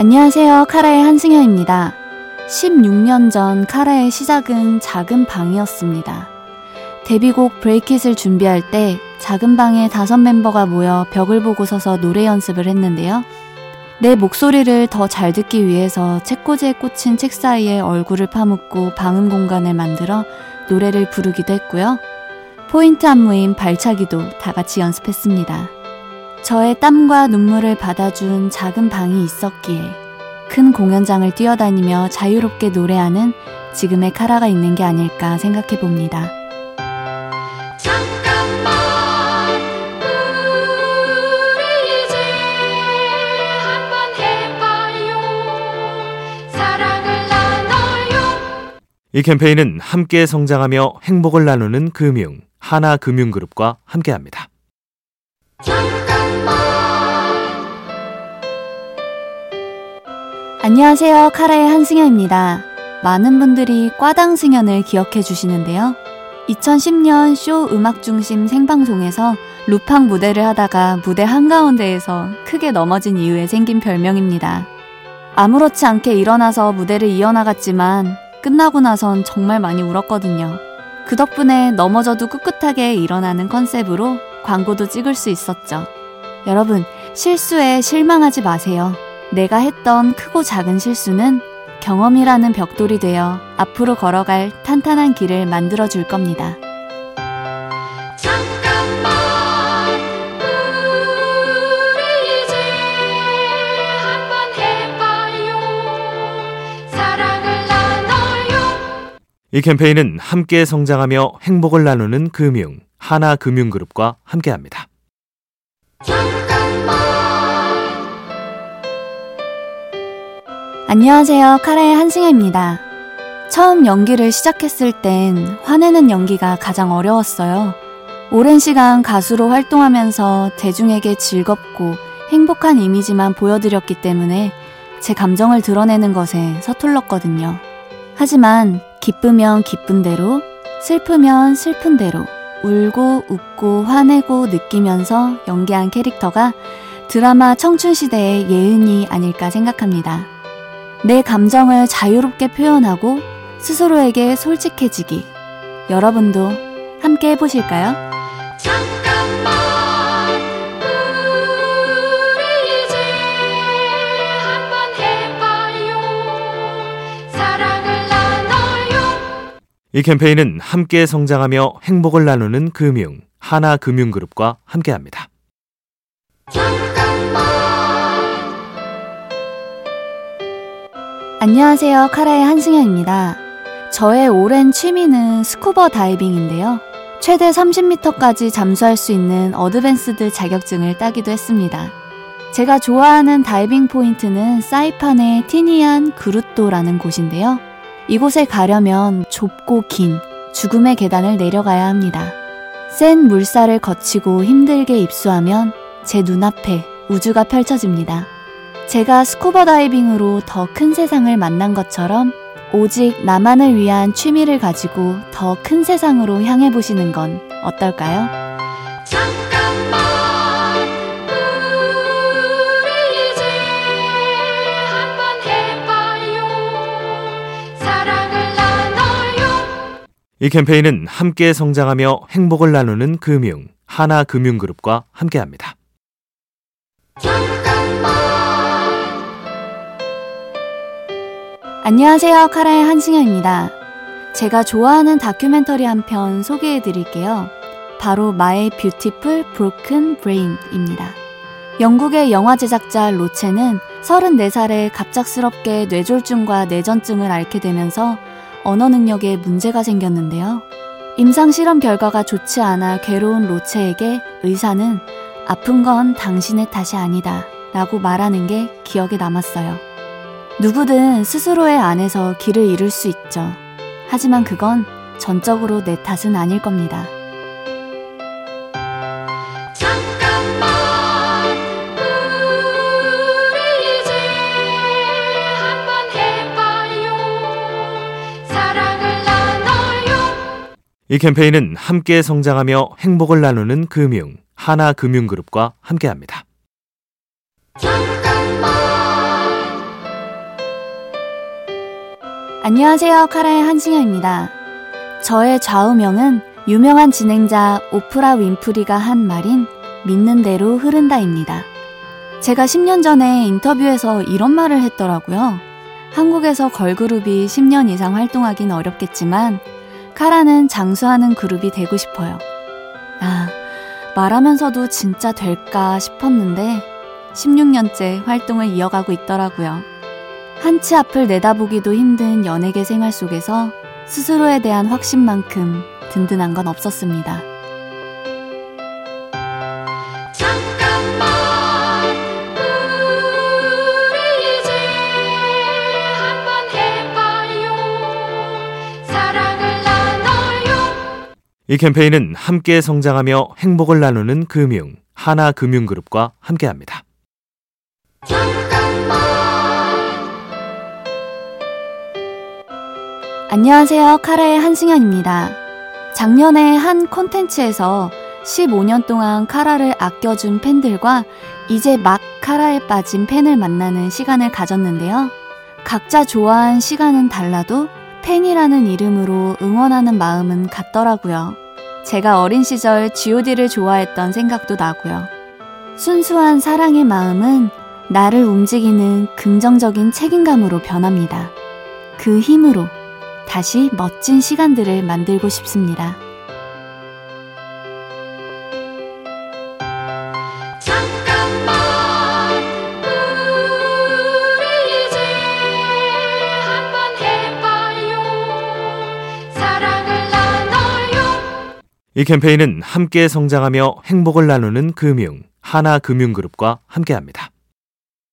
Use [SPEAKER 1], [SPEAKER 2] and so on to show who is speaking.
[SPEAKER 1] 안녕하세요. 카라의 한승현입니다. 16년 전 카라의 시작은 작은 방이었습니다. 데뷔곡 브레이킷을 준비할 때 작은 방에 다섯 멤버가 모여 벽을 보고 서서 노래 연습을 했는데요. 내 목소리를 더 잘 듣기 위해서 책꽂이에 꽂힌 책 사이에 얼굴을 파묻고 방음 공간을 만들어 노래를 부르기도 했고요. 포인트 안무인 발차기도 다 같이 연습했습니다. 저의 땀과 눈물을 받아준 작은 방이 있었기에 큰 공연장을 뛰어다니며 자유롭게 노래하는 지금의 카라가 있는 게 아닐까 생각해 봅니다.
[SPEAKER 2] 이 캠페인은 함께 성장하며 행복을 나누는 금융, 하나금융그룹과 함께합니다.
[SPEAKER 1] 안녕하세요. 카라의 한승현입니다. 많은 분들이 과당 승현을 기억해 주시는데요. 2010년 쇼 음악중심 생방송에서 루팡 무대를 하다가 무대 한가운데에서 크게 넘어진 이후에 생긴 별명입니다. 아무렇지 않게 일어나서 무대를 이어나갔지만 끝나고 나선 정말 많이 울었거든요. 그 덕분에 넘어져도 꿋꿋하게 일어나는 컨셉으로 광고도 찍을 수 있었죠. 여러분, 실수에 실망하지 마세요. 내가 했던 크고 작은 실수는 경험이라는 벽돌이 되어 앞으로 걸어갈 탄탄한 길을 만들어 줄 겁니다.
[SPEAKER 2] 이 캠페인은 함께 성장하며 행복을 나누는 금융, 하나금융그룹과 함께합니다.
[SPEAKER 1] 안녕하세요. 카라의 한승혜입니다. 처음 연기를 시작했을 땐 화내는 연기가 가장 어려웠어요. 오랜 시간 가수로 활동하면서 대중에게 즐겁고 행복한 이미지만 보여드렸기 때문에 제 감정을 드러내는 것에 서툴렀거든요. 하지만 기쁘면 기쁜 대로, 슬프면 슬픈 대로, 울고 웃고 화내고 느끼면서 연기한 캐릭터가 드라마 청춘시대의 예은이 아닐까 생각합니다. 내 감정을 자유롭게 표현하고 스스로에게 솔직해지기. 여러분도 함께 해보실까요?
[SPEAKER 2] 이 캠페인은 함께 성장하며 행복을 나누는 금융, 하나금융그룹과 함께합니다.
[SPEAKER 1] 안녕하세요. 카라의 한승연입니다. 저의 오랜 취미는 스쿠버 다이빙인데요. 최대 30m까지 잠수할 수 있는 advanced 자격증을 따기도 했습니다. 제가 좋아하는 다이빙 포인트는 사이판의 티니안 그로토라는 곳인데요. 이곳에 가려면 좁고 긴 죽음의 계단을 내려가야 합니다. 센 물살을 헤치고 힘들게 입수하면 제 눈앞에 우주가 펼쳐집니다. 제가 스쿠버 다이빙으로 더 큰 세상을 만난 것처럼 오직 나만을 위한 취미를 가지고 더 큰 세상으로 향해 보시는 건 어떨까요?
[SPEAKER 2] 이 캠페인은 함께 성장하며 행복을 나누는 금융, 하나금융그룹과 함께합니다.
[SPEAKER 1] 안녕하세요. 카라의 한승연입니다. 제가 좋아하는 다큐멘터리 한 편 소개해 드릴게요. 바로 My Beautiful Broken Brain입니다. 영국의 영화 제작자 로체는 34살에 갑작스럽게 뇌졸중과 뇌전증을 앓게 되면서 언어 능력에 문제가 생겼는데요. 임상 실험 결과가 좋지 않아 괴로운 로체에게 의사는 아픈 건 당신의 탓이 아니다 라고 말하는 게 기억에 남았어요. 누구든 스스로의 안에서 길을 잃을 수 있죠. 하지만 그건 전적으로 내 탓은 아닐 겁니다.
[SPEAKER 2] 이 캠페인은 함께 성장하며 행복을 나누는 금융, 하나금융그룹과 함께합니다.
[SPEAKER 1] 안녕하세요. 카라의 한승현입니다. 저의 좌우명은 유명한 진행자 오프라 윈프리가 한 말인 믿는 대로 흐른다입니다. 제가 10년 전에 인터뷰에서 이런 말을 했더라고요. 한국에서 걸그룹이 10년 이상 활동하긴 어렵겠지만 카라는 장수하는 그룹이 되고 싶어요. 아, 말하면서도 진짜 될까 싶었는데 16년째 활동을 이어가고 있더라고요. 한치 앞을 내다보기도 힘든 연예계 생활 속에서 스스로에 대한 확신만큼 든든한 건 없었습니다.
[SPEAKER 3] 잠깐만 우리 이제 한번 해봐요 사랑을 나눠요
[SPEAKER 2] 이 캠페인은 함께 성장하며 행복을 나누는 금융 하나금융그룹과 함께합니다.
[SPEAKER 1] 안녕하세요. 카라의 한승현입니다. 작년에 한 콘텐츠에서 15년 동안 카라를 아껴준 팬들과 이제 막 카라에 빠진 팬을 만나는 시간을 가졌는데요. 각자 좋아한 시간은 달라도 팬이라는 이름으로 응원하는 마음은 같더라고요. 제가 어린 시절 GOD를 좋아했던 생각도 나고요. 순수한 사랑의 마음은 나를 움직이는 긍정적인 책임감으로 변합니다. 그 힘으로 다시 멋진 시간들을 만들고 싶습니다.
[SPEAKER 2] 이 캠페인은 함께 성장하며 행복을 나누는 금융 하나금융그룹과 함께합니다.